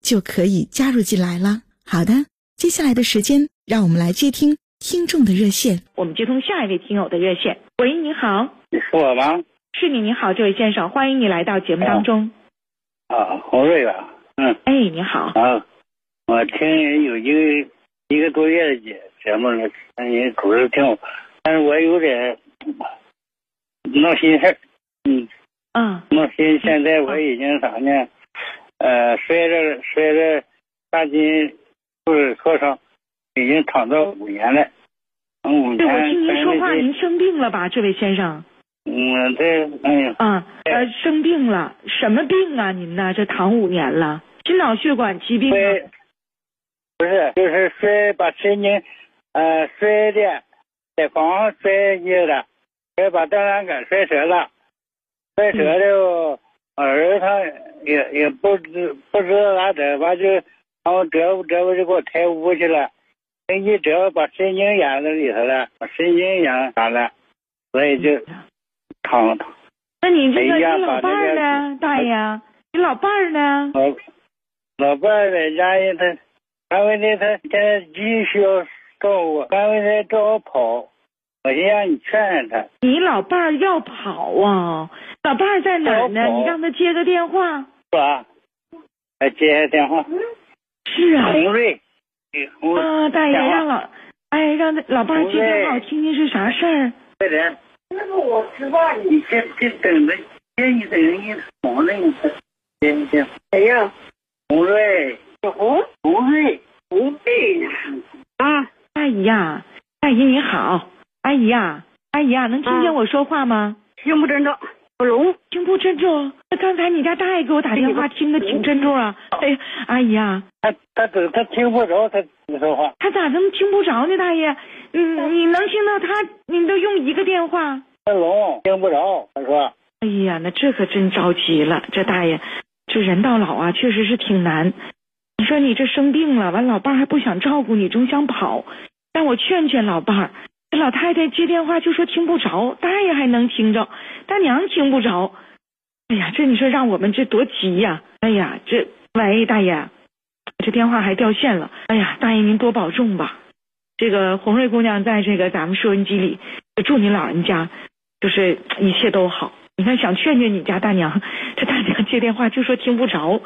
就可以加入进来了。好的，接下来的时间，让我们来接听听众的热线。我们接通下一位听友的热线。喂，你好，是我吗？是你，你好，这位先生，欢迎你来到节目当中。啊，洪瑞吧？嗯。哎，你好。啊，我听有一个一个多月的节节目了，你主持挺好，但是我有点闹心事儿。嗯。啊。闹心，现在我已经啥呢？呃，摔着摔着半斤就是挫伤，已经躺到五年了。五年。对，我听您说话，您生病了吧，这位先生？嗯，这，哎呀。啊，呃，生病了，什么病啊？您呢？这躺五年了，心脑血管疾病。不是，就是摔把神经，呃，摔的，在房上摔跌的，摔把电线杆摔折了，摔折了。儿子他也也不知不知道咋整，完就然后折不折不就给我抬屋去了，一折把神经眼在里头了，把神经眼啥了，所以就躺躺。那你这个你老伴儿呢，大爷？你老伴儿呢？老老伴儿在家里，他单位的他现在急需要照顾，单位的找我跑，我先让你劝劝他。你老伴儿要跑啊？老伴儿在哪儿呢？你让他接个电话。是吧？来接电话。是啊。洪瑞。啊，大爷让老，哎，让他老伴儿接电话，我听听是啥事儿。快点。那个我吃饭你先先等着，先一等一哄那个。行行。谁呀？洪瑞。小红。洪瑞。洪瑞。啊，阿姨呀，阿姨你好，阿姨呀，阿姨呀，能听见我说话吗？听不真着。不聋，听不真着。那刚才你家大爷给我打电话，听得挺真着啊。哎，阿姨啊，他他他他听不着他你说话。他咋这么听不着呢，大爷？嗯，你能听到他？你都用一个电话。他聋，听不着。他说。哎呀，那这可真着急了。这大爷，这人到老啊，确实是挺难。你说你这生病了，完老伴还不想照顾你，总想跑。让我劝劝老伴儿。这老太太接电话就说听不着，大爷还能听着，大娘听不着。哎呀，这你说让我们这多急呀！哎呀，这喂，大爷，这电话还掉线了。哎呀，大爷您多保重吧。这个红瑞姑娘在这个咱们收音机里，祝您老人家就是一切都好。你看想劝劝你家大娘，这大娘接电话就说听不着。